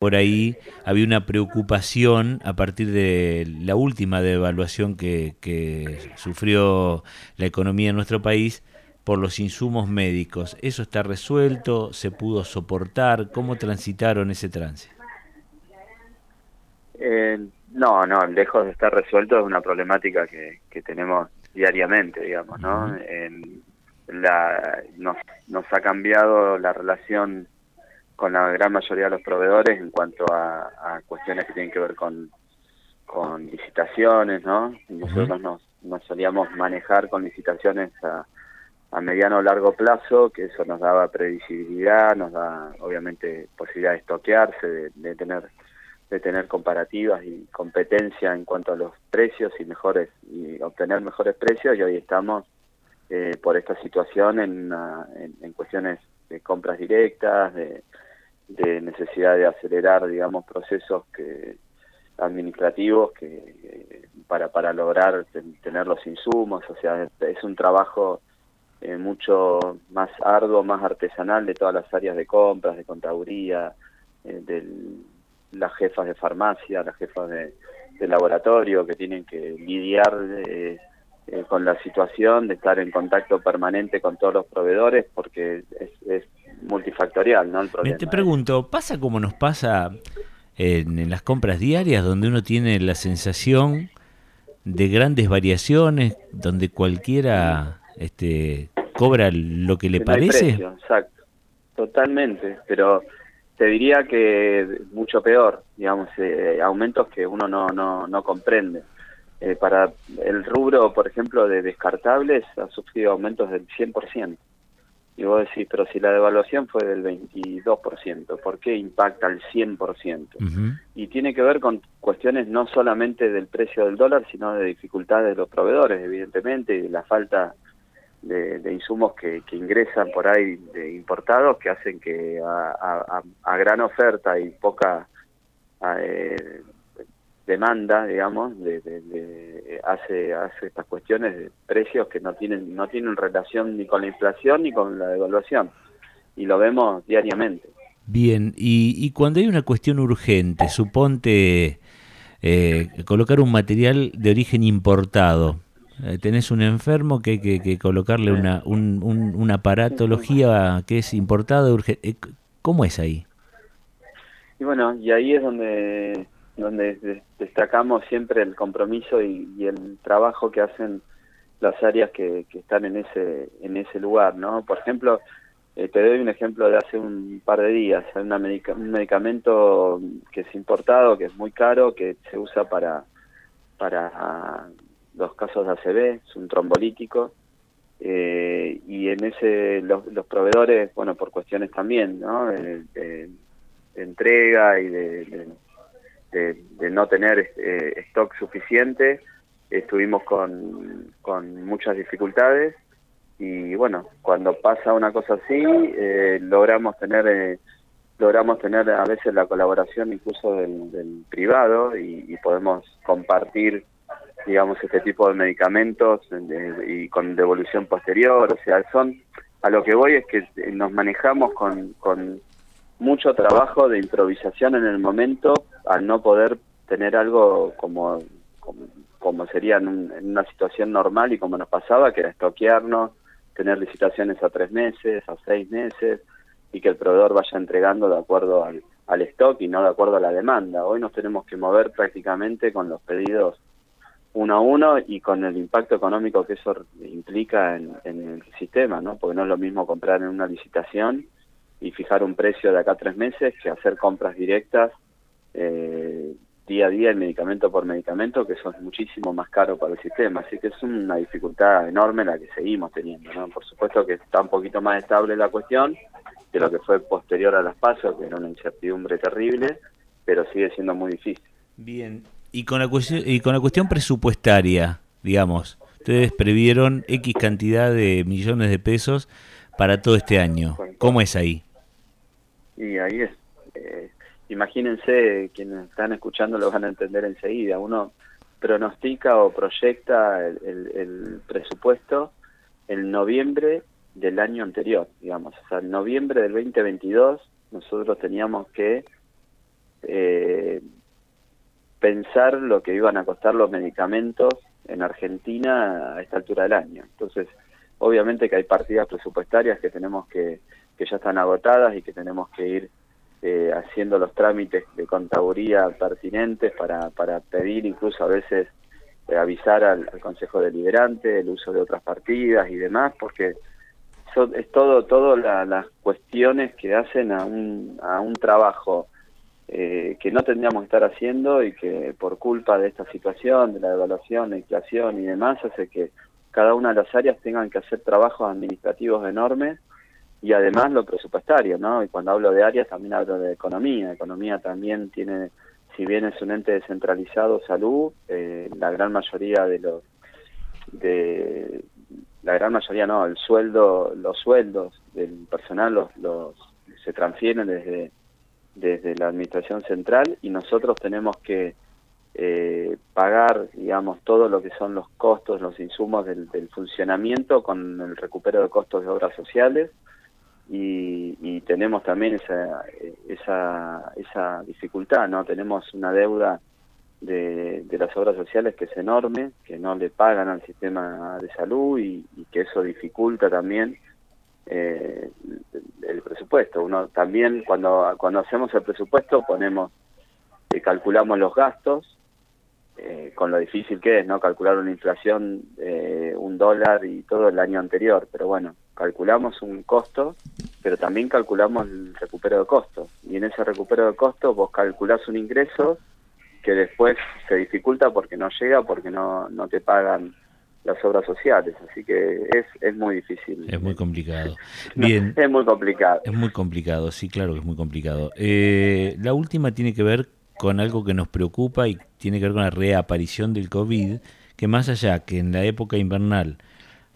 por ahí había una preocupación a partir de la última devaluación que, que sufrió la economía en nuestro país por los insumos médicos. ¿Eso está resuelto? ¿Se pudo soportar? ¿Cómo transitaron ese trance? Eh, no, no, lejos de estar resuelto es una problemática que, que tenemos diariamente, digamos, ¿no? la, nos, nos ha cambiado la relación con la gran mayoría de los proveedores en cuanto a, cuestiones que tienen que ver con, con licitaciones, ¿no? Nosotros nos, nos solíamos manejar con licitaciones a, a mediano o largo plazo, que eso nos daba previsibilidad, nos da obviamente posibilidad de estoquearse, de, de tener de tener comparativas y competencia en cuanto a los precios y mejores y obtener mejores precios y hoy estamos eh, por esta situación en, en, cuestiones de compras directas, de, de necesidad de acelerar, digamos, procesos que administrativos que para para lograr tener los insumos, o sea, es un trabajo eh, mucho más arduo, más artesanal de todas las áreas de compras, de contaduría, eh, de las jefas de farmacia, las jefas de, laboratorio que tienen que lidiar eh, con la situación de estar en contacto permanente con todos los proveedores porque es, es multifactorial, ¿no? El problema. te pregunto, ¿pasa como nos pasa en, las compras diarias, donde uno tiene la sensación de grandes variaciones, donde cualquiera este, cobra lo que le parece? exacto, totalmente, pero te diría que mucho peor, digamos, eh, aumentos que uno no, no, no comprende. Eh, para el rubro, por ejemplo, de descartables, ha sufrido aumentos del 100%. Y vos decís, pero si la devaluación fue del 22%, ¿por qué impacta al 100%? Y tiene que ver con cuestiones no solamente del precio del dólar, sino de dificultades de los proveedores, evidentemente, y de la falta de, insumos que, ingresan por ahí de importados que hacen que a, gran oferta y poca eh, demanda, digamos, de, hace, hace estas cuestiones de precios que no tienen, no tienen relación ni con la inflación ni con la devaluación. Y lo vemos diariamente. Bien, y, cuando hay una cuestión urgente, suponte eh, colocar un material de origen importado, eh, tenés un enfermo que hay que, colocarle una, un, una aparatología que es importada, urgente. Eh, ¿cómo es ahí? Y bueno, y ahí es donde donde destacamos siempre el compromiso y, el trabajo que hacen las áreas que, están en ese en ese lugar, ¿no? Por ejemplo, eh, te doy un ejemplo de hace un par de días, una un medicamento que es importado, que es muy caro, que se usa para para los casos de ACV, es un trombolítico, eh, y en ese los, proveedores, bueno, por cuestiones también, ¿no? de entrega y de, de, no tener eh, stock suficiente, estuvimos con, con muchas dificultades y bueno, cuando pasa una cosa así, eh, logramos tener eh, logramos tener a veces la colaboración incluso del, privado y, podemos compartir digamos este tipo de medicamentos y con devolución posterior, o sea, son a lo que voy es que nos manejamos con, con mucho trabajo de improvisación en el momento al no poder tener algo como, como, sería en, una situación normal y como nos pasaba, que era estoquearnos, tener licitaciones a tres meses, a seis meses, y que el proveedor vaya entregando de acuerdo al, al stock y no de acuerdo a la demanda. Hoy nos tenemos que mover prácticamente con los pedidos uno a uno y con el impacto económico que eso implica en, en el sistema, ¿no? Porque no es lo mismo comprar en una licitación y fijar un precio de acá tres meses que hacer compras directas eh, día a día, medicamento por medicamento, que eso es muchísimo más caro para el sistema. Así que es una dificultad enorme la que seguimos teniendo. ¿no? Por supuesto que está un poquito más estable la cuestión de lo que fue posterior a las pasos, que era una incertidumbre terrible, pero sigue siendo muy difícil. Bien, y con la cuestión, y con la cuestión presupuestaria, digamos, ustedes previeron X cantidad de millones de pesos para todo este año. ¿Cómo es ahí? Y ahí es, eh, imagínense, quienes están escuchando lo van a entender enseguida, uno pronostica o proyecta el, presupuesto en noviembre del año anterior, digamos, o sea, en noviembre del 2022 nosotros teníamos que pensar lo que iban a costar los medicamentos en Argentina a esta altura del año. Entonces, obviamente que hay partidas presupuestarias que tenemos que, que ya están agotadas y que tenemos que ir eh, haciendo los trámites de contaduría pertinentes para, para pedir incluso a veces eh, avisar al, Consejo Deliberante el uso de otras partidas y demás, porque es todo, todo las cuestiones que hacen a un, a un trabajo eh, que no tendríamos que estar haciendo y que por culpa de esta situación, de la devaluación, la inflación y demás, hace que cada una de las áreas tengan que hacer trabajos administrativos enormes y además lo presupuestario, ¿no? Y cuando hablo de áreas también hablo de economía. Economía también tiene, si bien es un ente descentralizado, salud, eh, la gran mayoría de los, de la gran mayoría no, el sueldo, los sueldos del personal los, los se transfieren desde desde la administración central y nosotros tenemos que eh, pagar, digamos, todo lo que son los costos, los insumos del, funcionamiento con el recupero de costos de obras sociales y, tenemos también esa, esa, esa dificultad, ¿no? Tenemos una deuda de, las obras sociales que es enorme, que no le pagan al sistema de salud y, que eso dificulta también eh, el presupuesto. Uno también cuando cuando hacemos el presupuesto ponemos eh, calculamos los gastos eh, con lo difícil que es, ¿no? Calcular una inflación, eh, un dólar y todo el año anterior, pero bueno, calculamos un costo, pero también calculamos el recupero de costos. Y en ese recupero de costos vos calculás un ingreso que después se dificulta porque no llega, porque no, no te pagan las obras sociales, así que es, es muy difícil. Es muy complicado. Bien. es muy complicado. Es muy complicado, sí, claro que es muy complicado. Eh, la última tiene que ver con algo que nos preocupa y tiene que ver con la reaparición del COVID, que más allá que en la época invernal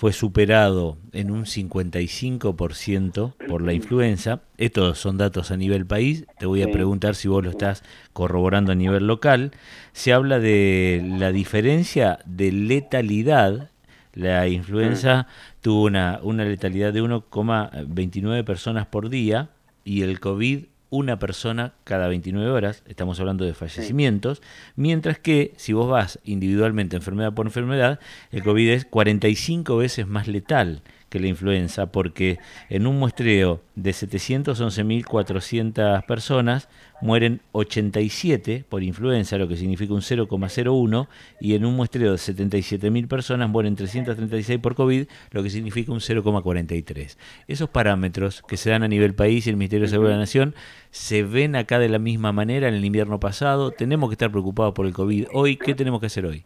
fue superado en un 55% por la influenza, estos son datos a nivel país, te voy a preguntar si vos lo estás corroborando a nivel local, se habla de la diferencia de letalidad. La influenza tuvo una, una letalidad de 1,29 personas por día y el COVID una persona cada 29 horas, estamos hablando de fallecimientos, mientras que si vos vas individualmente enfermedad por enfermedad, el COVID es 45 veces más letal que la influenza, porque en un muestreo de 711.400 personas mueren 87 por influenza, lo que significa un 0,01, y en un muestreo de 77.000 personas mueren 336 por COVID, lo que significa un 0,43. Esos parámetros que se dan a nivel país y el Ministerio de Salud de la Nación se ven acá de la misma manera en el invierno pasado. Tenemos que estar preocupados por el COVID hoy. ¿Qué tenemos que hacer hoy?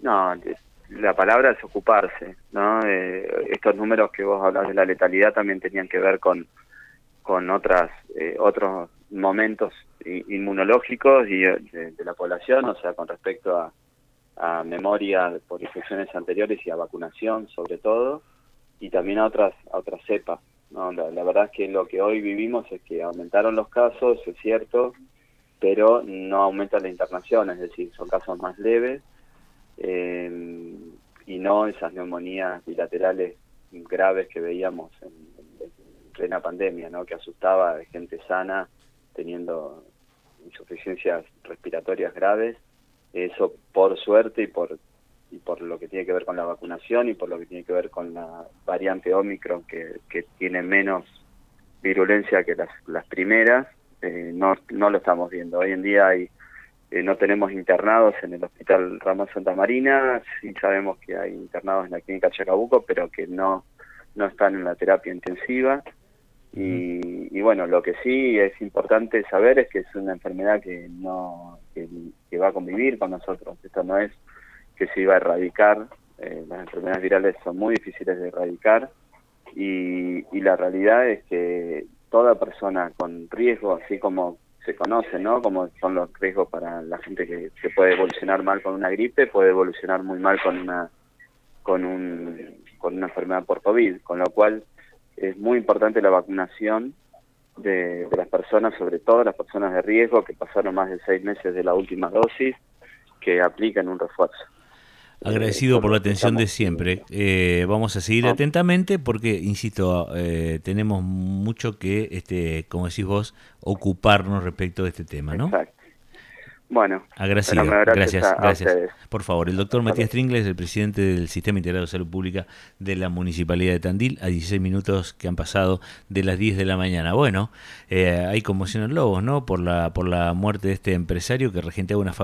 No, la palabra es ocuparse, ¿no? Eh, estos números que vos hablas de la letalidad también tenían que ver con, con otras, eh, otros momentos inmunológicos y eh, de, la población, o sea, con respecto a, a memoria por infecciones anteriores y a vacunación sobre todo, y también a otras, a otras cepas. ¿no? La, verdad es que lo que hoy vivimos es que aumentaron los casos, es cierto, pero no aumenta la internación, es decir, son casos más leves eh, y no esas neumonías bilaterales graves que veíamos en, plena pandemia, ¿no? que asustaba a gente sana teniendo insuficiencias respiratorias graves. Eso por suerte y por y por lo que tiene que ver con la vacunación y por lo que tiene que ver con la variante Omicron que, que tiene menos virulencia que las, las primeras, eh, no, no lo estamos viendo. Hoy en día hay eh, no tenemos internados en el Hospital Ramón Santa Marina, sí sabemos que hay internados en la Clínica Chacabuco, pero que no, no están en la terapia intensiva. Y, bueno, lo que sí es importante saber es que es una enfermedad que no que, va a convivir con nosotros. Esto no es que se iba a erradicar. Eh, las enfermedades virales son muy difíciles de erradicar y, y la realidad es que toda persona con riesgo, así como se conoce, ¿no? Como son los riesgos para la gente que, se puede evolucionar mal con una gripe, puede evolucionar muy mal con una con un con una enfermedad por COVID, con lo cual es muy importante la vacunación de, de las personas, sobre todo las personas de riesgo que pasaron más de seis meses de la última dosis, que apliquen un refuerzo. Agradecido por la atención de siempre. Eh, vamos a seguir atentamente porque, insisto, eh, tenemos mucho que, este, como decís vos, ocuparnos respecto de este tema, ¿no? Exacto. Bueno, agradecido. gracias, gracias. Por favor, el doctor Matías Tringles, el presidente del Sistema Integrado de Salud Pública de la Municipalidad de Tandil, a 16 minutos que han pasado de las 10 de la mañana. Bueno, eh, hay conmoción en Lobos, ¿no? Por la, por la muerte de este empresario que regenteaba una fábrica